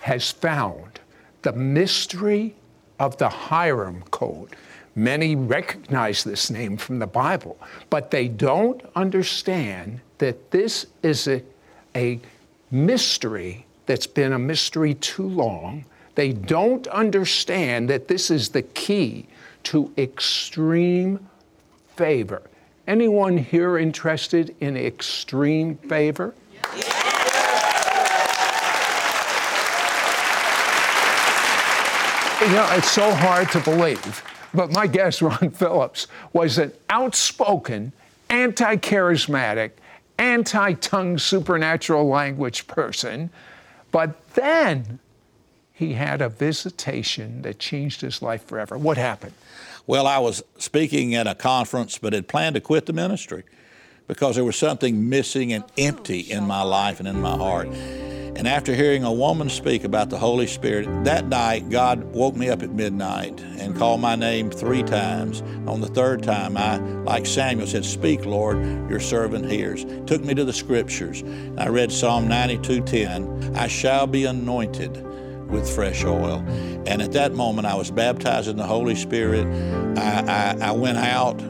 has found the mystery of the Hiram Code. Many recognize this name from the Bible, but they don't understand that this is a, a mystery that's been a mystery too long. They don't understand that this is the key to extreme favor. Anyone here interested in extreme favor? You know, it's so hard to believe, but my guest, Ron Phillips, was an outspoken, anti charismatic, anti tongue supernatural language person. But then he had a visitation that changed his life forever. What happened? Well, I was speaking at a conference, but had planned to quit the ministry because there was something missing and empty in my life and in my heart. And after hearing a woman speak about the Holy Spirit, that night God woke me up at midnight and called my name three times. On the third time, I, like Samuel, said, Speak, Lord, your servant hears. Took me to the scriptures. I read Psalm 92:10. I shall be anointed with fresh oil. And at that moment, I was baptized in the Holy Spirit. I, I, I went out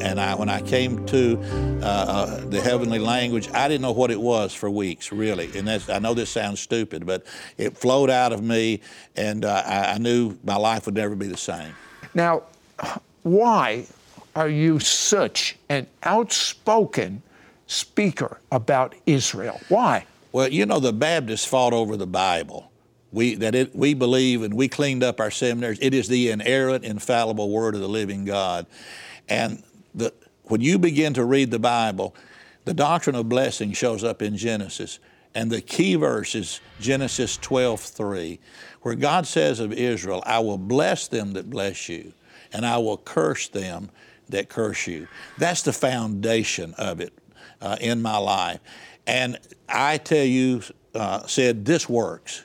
and I, when I came to uh, uh, the heavenly language, I didn't know what it was for weeks, really. And that's, I know this sounds stupid, but it flowed out of me, and uh, I, I knew my life would never be the same. Now, why are you such an outspoken speaker about Israel? Why? Well, you know, the Baptists fought over the Bible. We, that it, we believe and we cleaned up our seminaries. It is the inerrant, infallible Word of the living God. And when you begin to read the Bible, the doctrine of blessing shows up in Genesis. And the key verse is Genesis 12 3, where God says of Israel, I will bless them that bless you, and I will curse them that curse you. That's the foundation of it uh, in my life. And I tell you, uh, Sid, this works.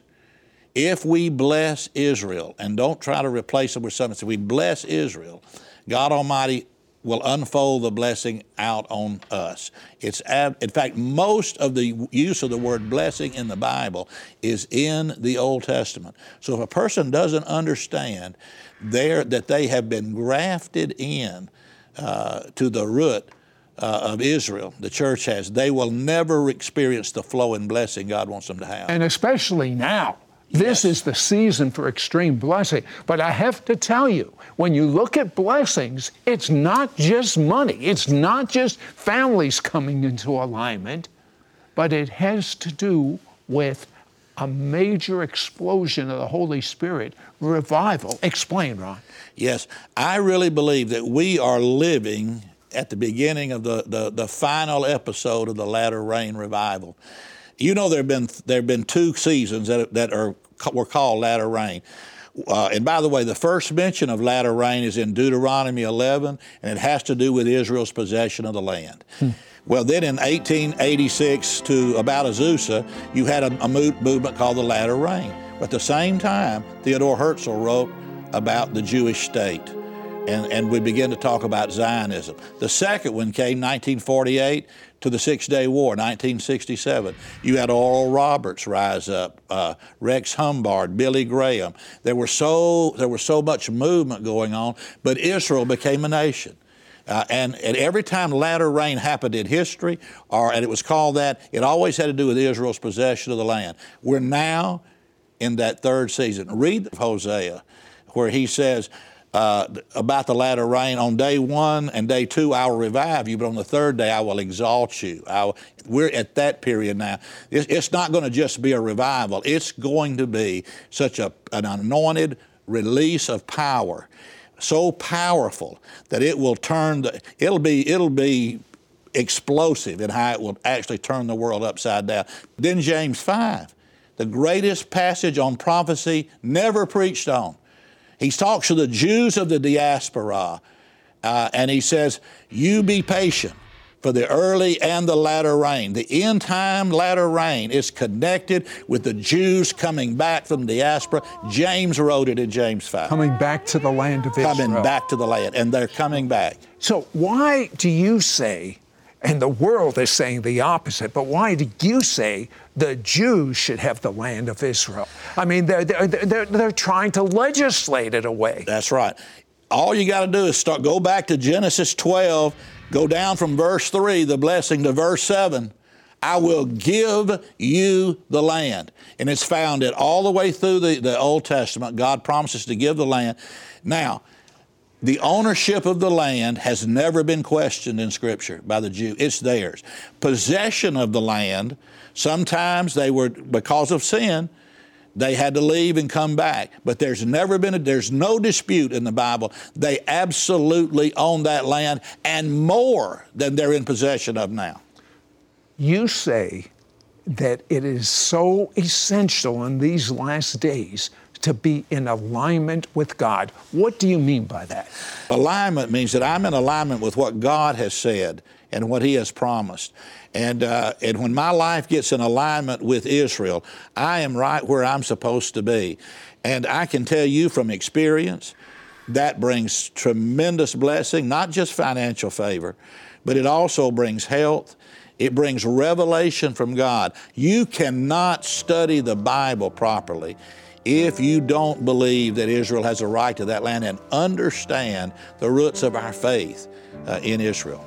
If we bless Israel and don't try to replace it with something, if we bless Israel, God Almighty will unfold the blessing out on us. It's ab- in fact most of the use of the word blessing in the Bible is in the Old Testament. So if a person doesn't understand there that they have been grafted in uh, to the root uh, of Israel, the church has, they will never experience the flow and blessing God wants them to have. And especially now. This is the season for extreme blessing. But I have to tell you, when you look at blessings, it's not just money, it's not just families coming into alignment, but it has to do with a major explosion of the Holy Spirit, revival. Explain, Ron. Yes, I really believe that we are living at the beginning of the, the, the final episode of the latter rain revival. You know, there have been there have been two seasons that that are were called latter rain. Uh, and by the way, the first mention of latter rain is in Deuteronomy 11, and it has to do with Israel's possession of the land. Hmm. Well, then in 1886 to about Azusa, you had a, a movement called the latter rain. But at the same time, Theodore Herzl wrote about the Jewish state. And, and we begin to talk about Zionism. The second one came 1948 to the Six Day War, 1967. You had Oral Roberts rise up, uh, Rex Humbard, Billy Graham. There were so there was so much movement going on, but Israel became a nation. Uh, and, and, every time latter rain happened in history, or and it was called that, it always had to do with Israel's possession of the land. We're now in that third season. Read Hosea, where he says, uh, about the latter rain. On day one and day two, I will revive you, but on the third day, I will exalt you. Will, we're at that period now. It's, it's not going to just be a revival, it's going to be such a, an anointed release of power. So powerful that it will turn the, it'll be, it'll be explosive in how it will actually turn the world upside down. Then James 5, the greatest passage on prophecy never preached on. He talks to the Jews of the diaspora, uh, and he says, You be patient for the early and the latter rain. The end time latter rain is connected with the Jews coming back from diaspora. James wrote it in James 5. Coming back to the land of Israel. Coming back to the land, and they're coming back. So, why do you say, and the world is saying the opposite, but why do you say the Jews should have the land of Israel. I mean, they're, they're, they're, they're trying to legislate it away. That's right. All you got to do is start, go back to Genesis 12, go down from verse 3, the blessing, to verse 7. I will give you the land. And it's found it all the way through the, the Old Testament. God promises to give the land. Now, the ownership of the land has never been questioned in Scripture by the Jew. It's theirs. Possession of the land Sometimes they were, because of sin, they had to leave and come back. But there's never been a, there's no dispute in the Bible. They absolutely own that land and more than they're in possession of now. You say that it is so essential in these last days to be in alignment with God. What do you mean by that? Alignment means that I'm in alignment with what God has said and what He has promised. And, uh, and when my life gets in alignment with Israel, I am right where I'm supposed to be. And I can tell you from experience, that brings tremendous blessing, not just financial favor, but it also brings health. It brings revelation from God. You cannot study the Bible properly if you don't believe that Israel has a right to that land and understand the roots of our faith uh, in Israel.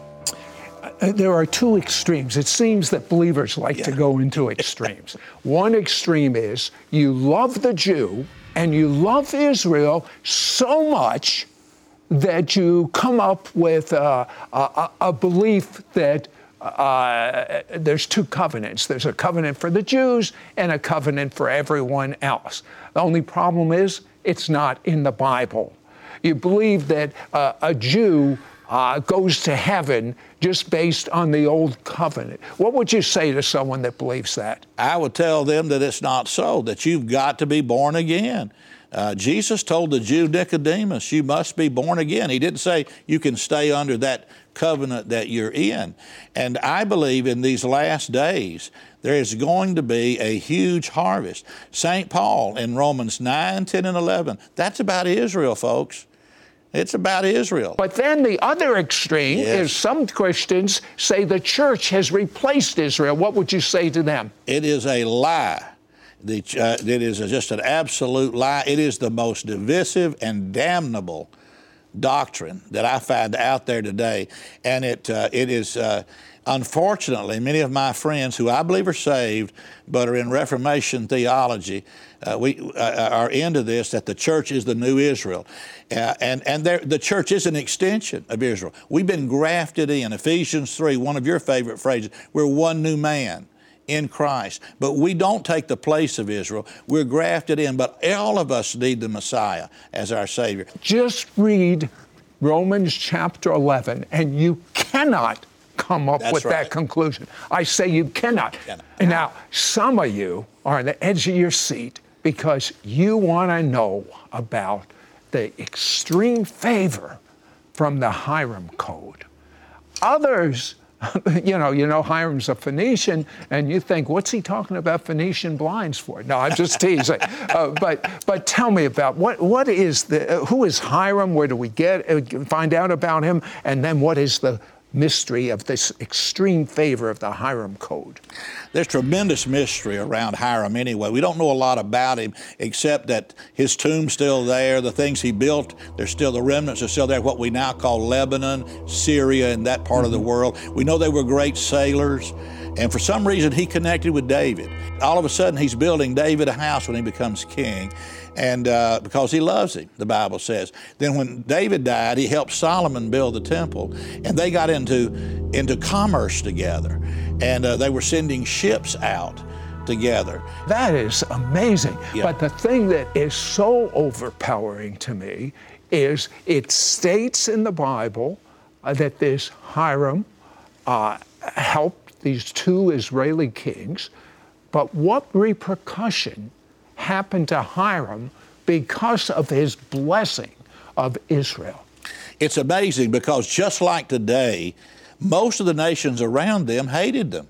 Uh, there are two extremes. It seems that believers like yeah. to go into extremes. One extreme is you love the Jew and you love Israel so much that you come up with a, a, a belief that uh, there's two covenants. There's a covenant for the Jews and a covenant for everyone else. The only problem is it's not in the Bible. You believe that uh, a Jew uh, goes to heaven just based on the old covenant. What would you say to someone that believes that? I would tell them that it's not so, that you've got to be born again. Uh, Jesus told the Jew Nicodemus, You must be born again. He didn't say you can stay under that covenant that you're in. And I believe in these last days, there is going to be a huge harvest. St. Paul in Romans 9, 10, and 11, that's about Israel, folks. It's about Israel. But then the other extreme yes. is some Christians say the church has replaced Israel. What would you say to them? It is a lie. The, uh, it is just an absolute lie. It is the most divisive and damnable doctrine that I find out there today. And it, uh, it is. Uh, Unfortunately, many of my friends who I believe are saved but are in Reformation theology, uh, we uh, are into this that the church is the new Israel, uh, and and the church is an extension of Israel. We've been grafted in. Ephesians three, one of your favorite phrases. We're one new man in Christ. But we don't take the place of Israel. We're grafted in, but all of us need the Messiah as our Savior. Just read Romans chapter 11, and you cannot come up That's with right. that conclusion. I say you cannot. cannot. Now, some of you are on the edge of your seat because you want to know about the extreme favor from the Hiram Code. Others, you know, you know Hiram's a Phoenician, and you think, what's he talking about Phoenician blinds for? No, I'm just teasing. uh, but but tell me about what what is the uh, who is Hiram? Where do we get uh, find out about him? And then what is the mystery of this extreme favor of the Hiram Code? There's tremendous mystery around Hiram anyway. We don't know a lot about him except that his tomb's still there, the things he built, there's still the remnants are still there, what we now call Lebanon, Syria, and that part of the mm-hmm. world. We know they were great sailors. And for some reason, he connected with David. All of a sudden, he's building David a house when he becomes king, and uh, because he loves him, the Bible says. Then, when David died, he helped Solomon build the temple, and they got into into commerce together, and uh, they were sending ships out together. That is amazing. Yeah. But the thing that is so overpowering to me is it states in the Bible uh, that this Hiram uh, helped these two Israeli kings, but what repercussion happened to Hiram because of his blessing of Israel? It's amazing because just like today, most of the nations around them hated them.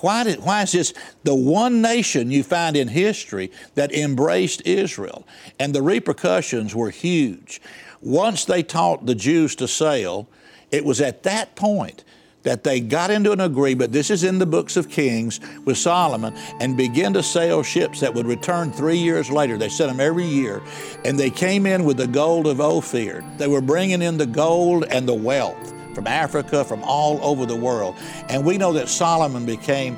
Why, did, why is this the one nation you find in history that embraced Israel? And the repercussions were huge. Once they taught the Jews to sail, it was at that point that they got into an agreement, this is in the books of Kings, with Solomon, and began to sail ships that would return three years later. They sent them every year, and they came in with the gold of Ophir. They were bringing in the gold and the wealth from Africa, from all over the world. And we know that Solomon became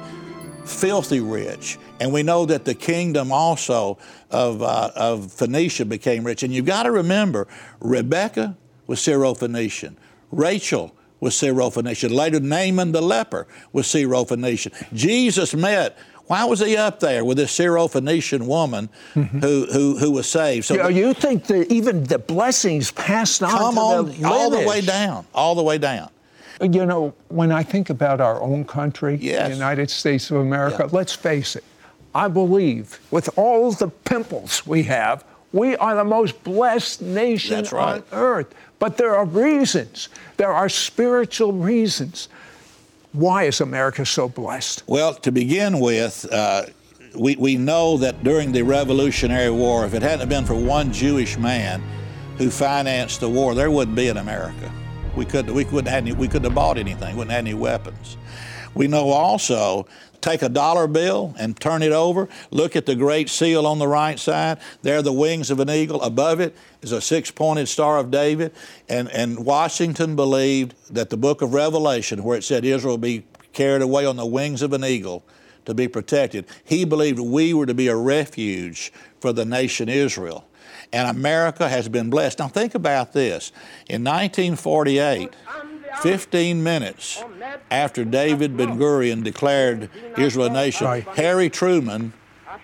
filthy rich. And we know that the kingdom also of, uh, of Phoenicia became rich. And you've got to remember, Rebecca was Syrophoenician. Rachel was Syrophoenician. Later, Naaman the leper was Syrophoenician. Jesus met why was he up there with this Syrophoenician woman mm-hmm. who, who, who was saved? So you, you think that even the blessings passed on come on the all the way down, all the way down. You know, when I think about our own country, yes. the United States of America, yeah. let's face it, I believe with all the pimples we have, we are the most blessed nation right. on earth. But there are reasons, there are spiritual reasons why is America so blessed? Well, to begin with, uh, we, we know that during the Revolutionary War, if it hadn't been for one Jewish man who financed the war, there wouldn't be an America. We couldn't, we couldn't, have any, we couldn't have bought anything, wouldn't have any weapons. We know also take a dollar bill and turn it over. Look at the great seal on the right side. There are the wings of an eagle. Above it is a six pointed star of David. And, and Washington believed that the book of Revelation, where it said Israel will be carried away on the wings of an eagle to be protected, he believed we were to be a refuge for the nation Israel. And America has been blessed. Now, think about this. In 1948, 15 minutes after David Ben Gurion declared Israel a nation, right. Harry Truman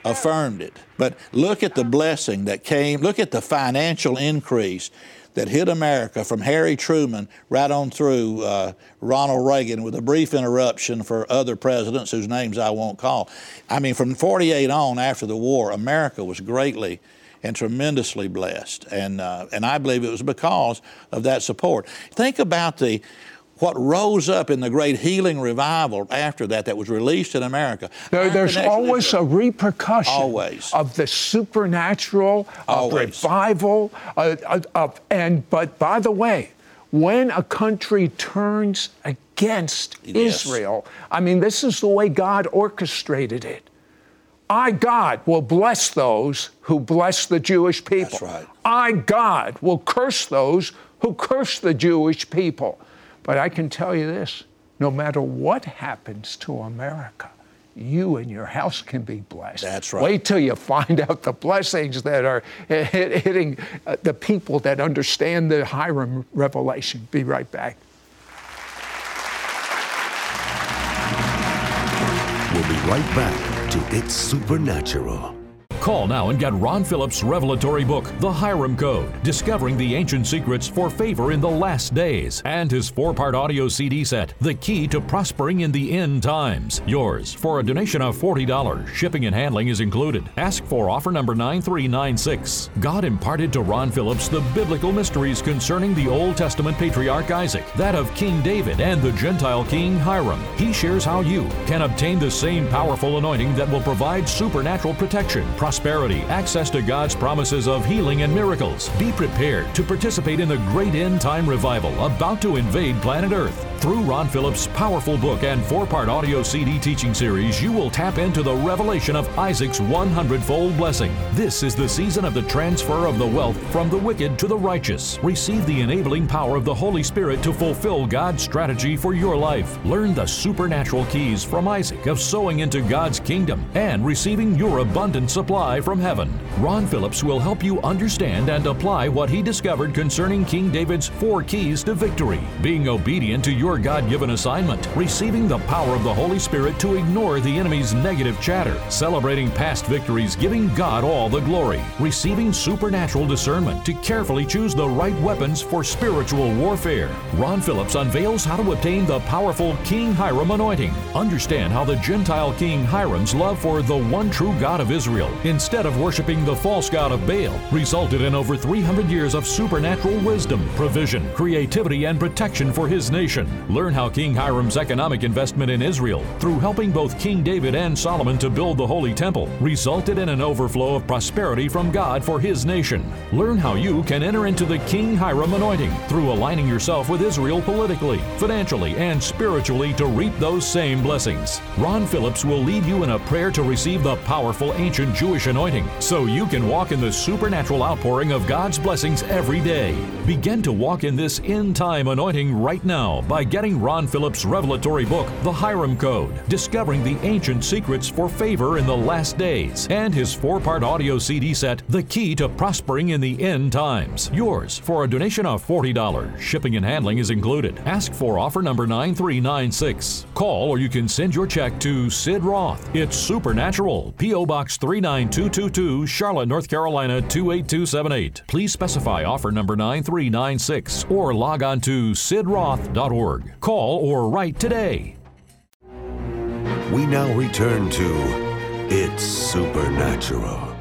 affirmed it. But look at the blessing that came, look at the financial increase that hit America from Harry Truman right on through uh, Ronald Reagan with a brief interruption for other presidents whose names I won't call. I mean, from 48 on after the war, America was greatly and tremendously blessed. And, uh, and I believe it was because of that support. Think about the what rose up in the great healing revival after that that was released in America. There, there's always a repercussion always. of the supernatural, of revival, uh, uh, of, and but by the way, when a country turns against yes. Israel, I mean, this is the way God orchestrated it. I, God, will bless those who bless the Jewish people. That's right. I, God, will curse those who curse the Jewish people. But I can tell you this no matter what happens to America, you and your house can be blessed. That's right. Wait till you find out the blessings that are hitting uh, the people that understand the Hiram revelation. Be right back. We'll be right back to It's Supernatural. Call now and get Ron Phillips' revelatory book, The Hiram Code Discovering the Ancient Secrets for Favor in the Last Days, and his four part audio CD set, The Key to Prospering in the End Times. Yours for a donation of $40. Shipping and handling is included. Ask for offer number 9396. God imparted to Ron Phillips the biblical mysteries concerning the Old Testament patriarch Isaac, that of King David, and the Gentile king Hiram. He shares how you can obtain the same powerful anointing that will provide supernatural protection, prosperity, access to God's promises of healing and miracles. Be prepared to participate in the great end time revival about to invade planet Earth. Through Ron Phillips' powerful book and four part audio CD teaching series, you will tap into the revelation of Isaac's 100 fold blessing. This is the season of the transfer of the wealth from the wicked to the righteous. Receive the enabling power of the Holy Spirit to fulfill God's strategy for your life. Learn the supernatural keys from Isaac of sowing into God's kingdom and receiving your abundant supply from heaven. Ron Phillips will help you understand and apply what he discovered concerning King David's four keys to victory being obedient to your God given assignment, receiving the power of the Holy Spirit to ignore the enemy's negative chatter, celebrating past victories, giving God all the glory, receiving supernatural discernment to carefully choose the right weapons for spiritual warfare. Ron Phillips unveils how to obtain the powerful King Hiram anointing. Understand how the Gentile King Hiram's love for the one true God of Israel, instead of worshiping the false God of Baal, resulted in over 300 years of supernatural wisdom, provision, creativity, and protection for his nation. Learn how King Hiram's economic investment in Israel, through helping both King David and Solomon to build the Holy Temple, resulted in an overflow of prosperity from God for his nation. Learn how you can enter into the King Hiram anointing through aligning yourself with Israel politically, financially, and spiritually to reap those same blessings. Ron Phillips will lead you in a prayer to receive the powerful ancient Jewish anointing so you can walk in the supernatural outpouring of God's blessings every day. Begin to walk in this in time anointing right now by getting Ron Phillips' revelatory book, The Hiram Code Discovering the Ancient Secrets for Favor in the Last Days, and his four part audio CD set, The Key to Prospering in the End Times. Yours for a donation of $40. Shipping and handling is included. Ask for offer number 9396. Call or you can send your check to Sid Roth. It's Supernatural, P.O. Box 39222, Charlotte, North Carolina 28278. Please specify offer number 9396 or log on to sidroth.org. Call or write today. We now return to It's Supernatural.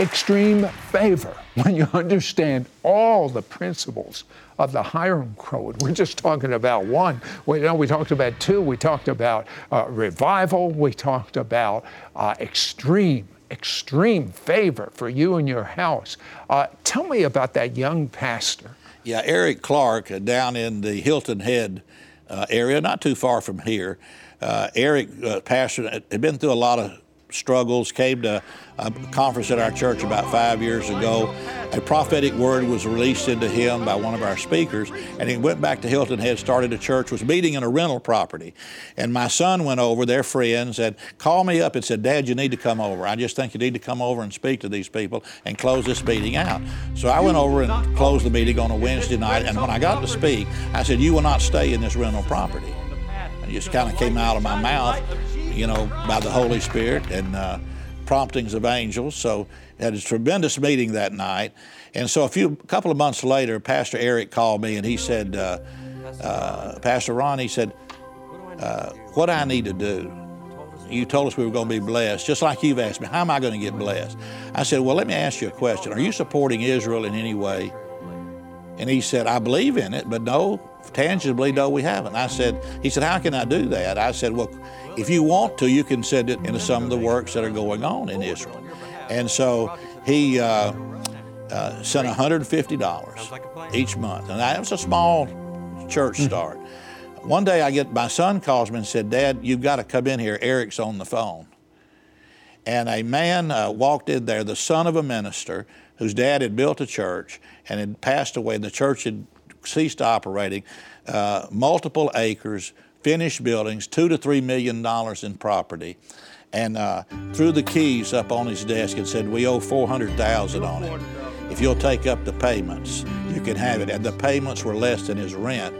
extreme favor when you understand all the principles of the Hiram Code. We're just talking about one. We, you know, we talked about two. We talked about uh, revival. We talked about uh, extreme, extreme favor for you and your house. Uh, tell me about that young pastor. Yeah, Eric Clark uh, down in the Hilton Head uh, area, not too far from here. Uh, Eric, pastor, had been through a lot of struggles, came to a conference at our church about five years ago. A prophetic word was released into him by one of our speakers, and he went back to Hilton Head, started a church, was meeting in a rental property. And my son went over, their friends, and called me up and said, Dad, you need to come over. I just think you need to come over and speak to these people and close this meeting out. So I went over and closed the meeting on a Wednesday night, and when I got to speak, I said, You will not stay in this rental property. And it just kind of came out of my mouth you know, by the Holy Spirit and uh, promptings of angels. So had a tremendous meeting that night. And so a few, a couple of months later, Pastor Eric called me and he said, uh, uh, Pastor Ron, he said, uh, what I need to do. You told us we were going to be blessed, just like you've asked me. How am I going to get blessed? I said, Well, let me ask you a question. Are you supporting Israel in any way? And he said, I believe in it, but no, tangibly, no, we haven't. I said, He said, How can I do that? I said, Well, if you want to, you can send it into some of the works that are going on in Israel. And so he uh, uh, sent $150 each month. And that was a small church hmm. start. One day I get, my son calls me and said, Dad, you've got to come in here. Eric's on the phone. And a man uh, walked in there, the son of a minister, whose dad had built a church and had passed away. The church had ceased operating, uh, multiple acres, finished buildings, two to three million dollars in property, and uh, threw the keys up on his desk and said, "We owe four hundred thousand on it. If you'll take up the payments, you can have it." And the payments were less than his rent,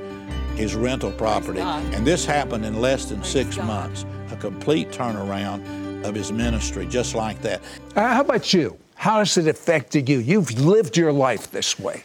his rental property, and this happened in less than six months. A complete turnaround of his ministry, just like that. Uh, how about you? How has it affected you? You've lived your life this way.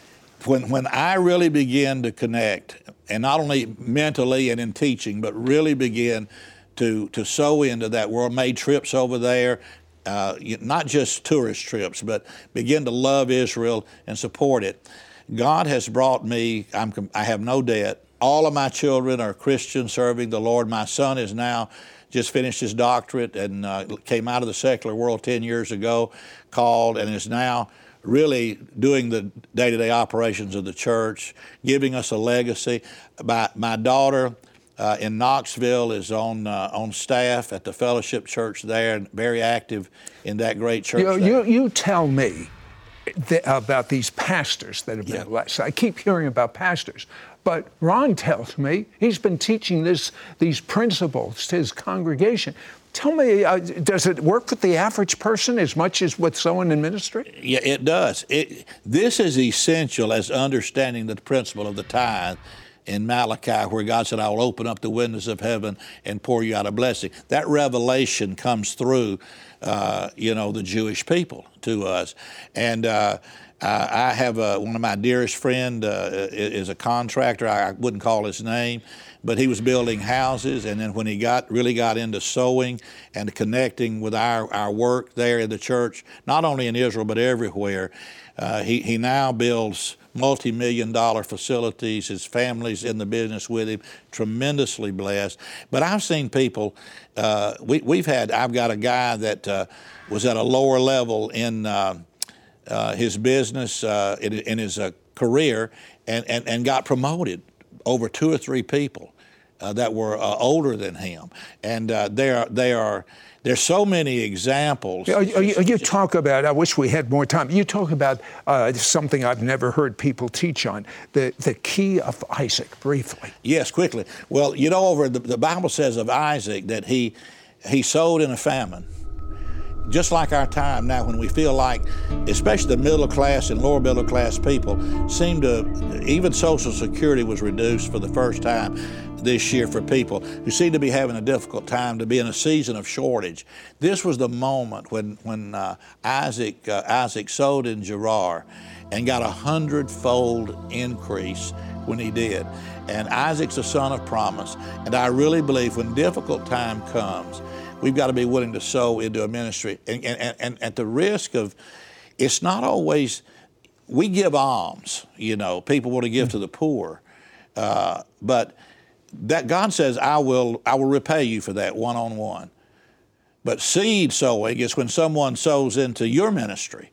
When, when I really began to connect and not only mentally and in teaching, but really begin to, to sow into that world, made trips over there, uh, not just tourist trips, but begin to love Israel and support it. God has brought me, I'm, I have no debt. All of my children are Christians serving the Lord. My son is now just finished his doctorate and uh, came out of the secular world 10 years ago, called and is now really doing the day to day operations of the church, giving us a legacy. My, my daughter uh, in Knoxville is on, uh, on staff at the Fellowship Church there and very active in that great church. You, you, you tell me about these pastors that have been yeah. blessed. I keep hearing about pastors, but Ron tells me he's been teaching this, these principles to his congregation. Tell me, uh, does it work with the average person as much as with someone in ministry? Yeah, it does. It, this is essential as understanding the principle of the tithe in Malachi, where God said, I will open up the windows of heaven and pour you out a blessing. That revelation comes through, uh, you know, the Jewish people to us. And uh, I have a, one of my dearest friend uh, is a contractor. I wouldn't call his name, but he was building houses. And then when he got really got into sowing and connecting with our, our work there in the church, not only in Israel but everywhere, uh, he, he now builds multi-million dollar facilities. His family's in the business with him, tremendously blessed. But I've seen people. Uh, we, we've had. I've got a guy that uh, was at a lower level in uh, uh his business uh, in, in, his uh, career, and, and and got promoted over two or three people that were older than him, and they are they are there's so many examples. You, you, you, talk about, I wish we had more time. You talk about uh, something I've never heard people teach on the, the key of Isaac, briefly. Yes, quickly. Well, you know, over the, the Bible says of Isaac that he, he sowed in a famine just like our time now when we feel like especially the middle class and lower middle class people seem to even social security was reduced for the first time this year for people who seem to be having a difficult time to be in a season of shortage. This was the moment when, when uh, Isaac, uh, Isaac sowed in Gerar and got a hundredfold increase when he did. And Isaac's a son of promise. And I really believe when difficult time comes, we've got to be willing to sow into a ministry. And, and, and at the risk of, it's not always, we give alms, you know, people want to give to the poor. Uh, but that God says, I will, I will repay you for that one on one. But seed sowing is when someone sows into your ministry,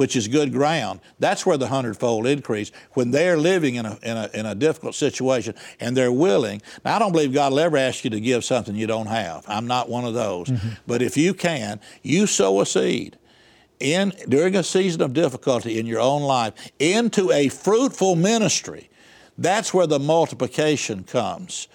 which is good ground. That's where the hundredfold increase, when they're living in a, in a, in a difficult situation and they're willing. Now, I don't believe God will ever ask you to give something you don't have. I'm not one of those. Mm-hmm. But if you can, you sow a seed in during a season of difficulty in your own life into a fruitful ministry that's where the multiplication comes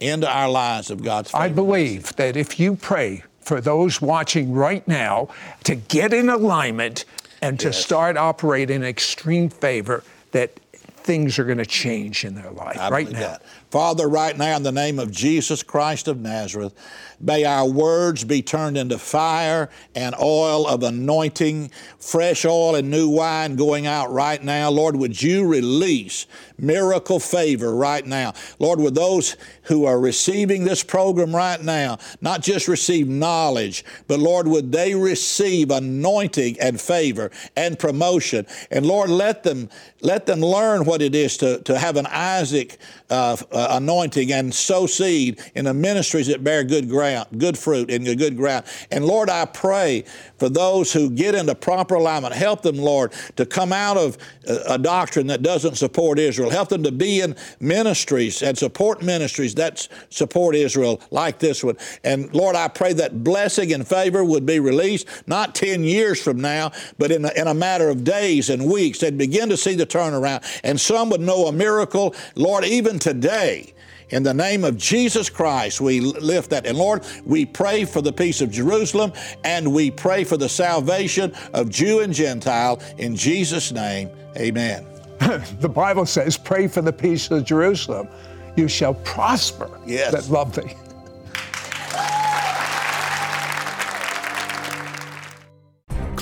into our lives of God's favor. I believe that if you pray for those watching right now to get in alignment and to yes. start operating in extreme favor, that things are going to change in their life I right now. That. Father, right now, in the name of Jesus Christ of Nazareth, may our words be turned into fire and oil of anointing, fresh oil and new wine going out right now. Lord, would you release miracle favor right now? Lord, would those who are receiving this program right now not just receive knowledge, but Lord, would they receive anointing and favor and promotion? And Lord, let them let them learn what it is to, to have an Isaac uh, uh, anointing and sow seed in the ministries that bear good ground, good fruit in the good ground. And Lord, I pray for those who get into proper alignment. Help them, Lord, to come out of a, a doctrine that doesn't support Israel. Help them to be in ministries and support ministries that support Israel, like this one. And Lord, I pray that blessing and favor would be released not 10 years from now, but in a, in a matter of days and weeks. They'd begin to see the turnaround. And some would know a miracle, Lord, even today. In the name of Jesus Christ, we lift that. And Lord, we pray for the peace of Jerusalem and we pray for the salvation of Jew and Gentile. In Jesus' name, amen. the Bible says, pray for the peace of Jerusalem. You shall prosper yes. that love thee.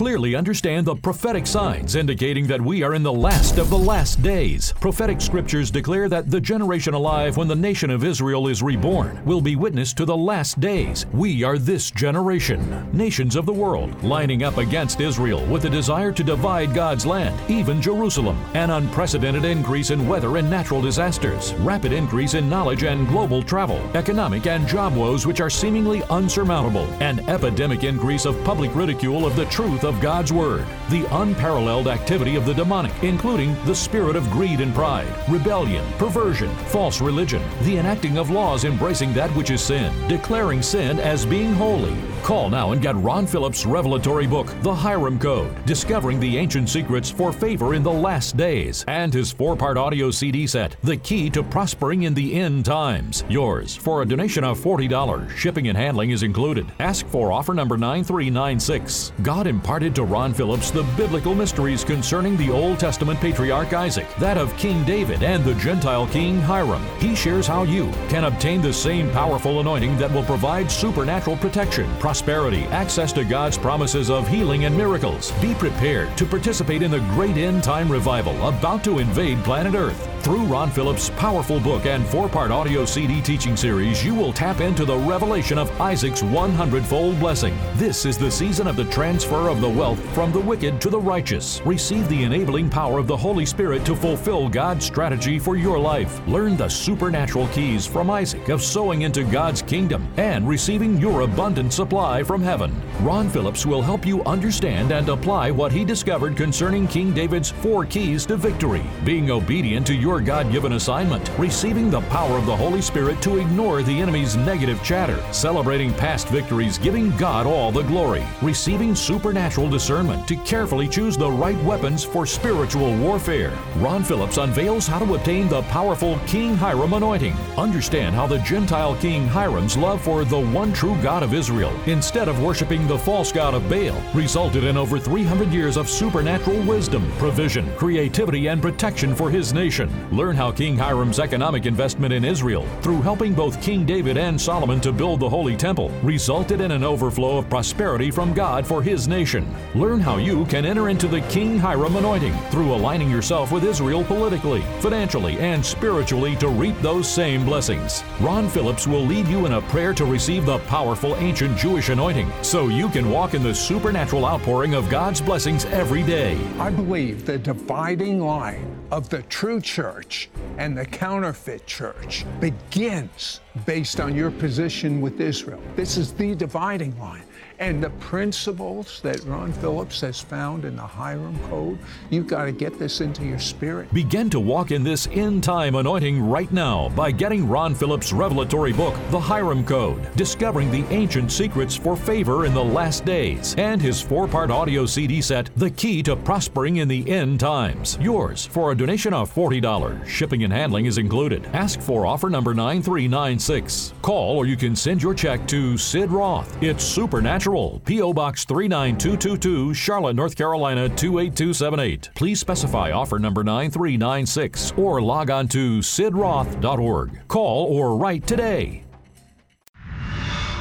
Clearly understand the prophetic signs indicating that we are in the last of the last days. Prophetic scriptures declare that the generation alive when the nation of Israel is reborn will be witness to the last days. We are this generation. Nations of the world lining up against Israel with a desire to divide God's land, even Jerusalem. An unprecedented increase in weather and natural disasters, rapid increase in knowledge and global travel, economic and job woes which are seemingly unsurmountable, an epidemic increase of public ridicule of the truth of God's Word, the unparalleled activity of the demonic, including the spirit of greed and pride, rebellion, perversion, false religion, the enacting of laws embracing that which is sin, declaring sin as being holy. Call now and get Ron Phillips' revelatory book, The Hiram Code, Discovering the Ancient Secrets for Favor in the Last Days, and his four part audio CD set, The Key to Prospering in the End Times. Yours for a donation of $40. Shipping and handling is included. Ask for offer number 9396. God imparted to Ron Phillips the biblical mysteries concerning the Old Testament patriarch Isaac, that of King David, and the Gentile king Hiram. He shares how you can obtain the same powerful anointing that will provide supernatural protection, prosperity, access to God's promises of healing and miracles. Be prepared to participate in the great end time revival about to invade planet Earth. Through Ron Phillips' powerful book and four part audio CD teaching series, you will tap into the revelation of Isaac's 100 fold blessing. This is the season of the transfer of the wealth from the wicked to the righteous. Receive the enabling power of the Holy Spirit to fulfill God's strategy for your life. Learn the supernatural keys from Isaac of sowing into God's kingdom and receiving your abundant supply from heaven. Ron Phillips will help you understand and apply what he discovered concerning King David's four keys to victory being obedient to your God given assignment, receiving the power of the Holy Spirit to ignore the enemy's negative chatter, celebrating past victories, giving God all the glory, receiving supernatural discernment to carefully choose the right weapons for spiritual warfare. Ron Phillips unveils how to obtain the powerful King Hiram anointing. Understand how the Gentile King Hiram's love for the one true God of Israel, instead of worshiping the false God of Baal, resulted in over 300 years of supernatural wisdom, provision, creativity, and protection for his nation. Learn how King Hiram's economic investment in Israel, through helping both King David and Solomon to build the Holy Temple, resulted in an overflow of prosperity from God for his nation. Learn how you can enter into the King Hiram anointing through aligning yourself with Israel politically, financially, and spiritually to reap those same blessings. Ron Phillips will lead you in a prayer to receive the powerful ancient Jewish anointing so you can walk in the supernatural outpouring of God's blessings every day. I believe the dividing line of the true church and the counterfeit church begins based on your position with Israel. This is the dividing line. And the principles that Ron Phillips has found in the Hiram Code, you've got to get this into your spirit. Begin to walk in this end time anointing right now by getting Ron Phillips' revelatory book, The Hiram Code Discovering the Ancient Secrets for Favor in the Last Days, and his four part audio CD set, The Key to Prospering in the End Times. Yours for a donation of $40. Shipping and handling is included. Ask for offer number 9396. Call or you can send your check to Sid Roth. It's Supernatural. P.O. Box 39222, Charlotte, North Carolina 28278. Please specify offer number 9396 or log on to sidroth.org. Call or write today.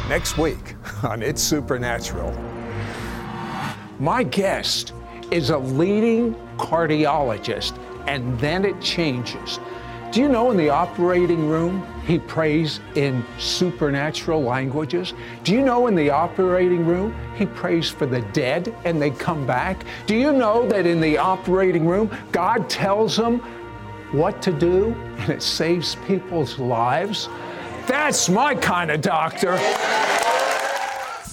Next week on It's Supernatural, my guest is a leading cardiologist, and then it changes. Do you know in the operating room, he prays in supernatural languages? Do you know in the operating room, he prays for the dead and they come back? Do you know that in the operating room, God tells them what to do and it saves people's lives? That's my kind of doctor.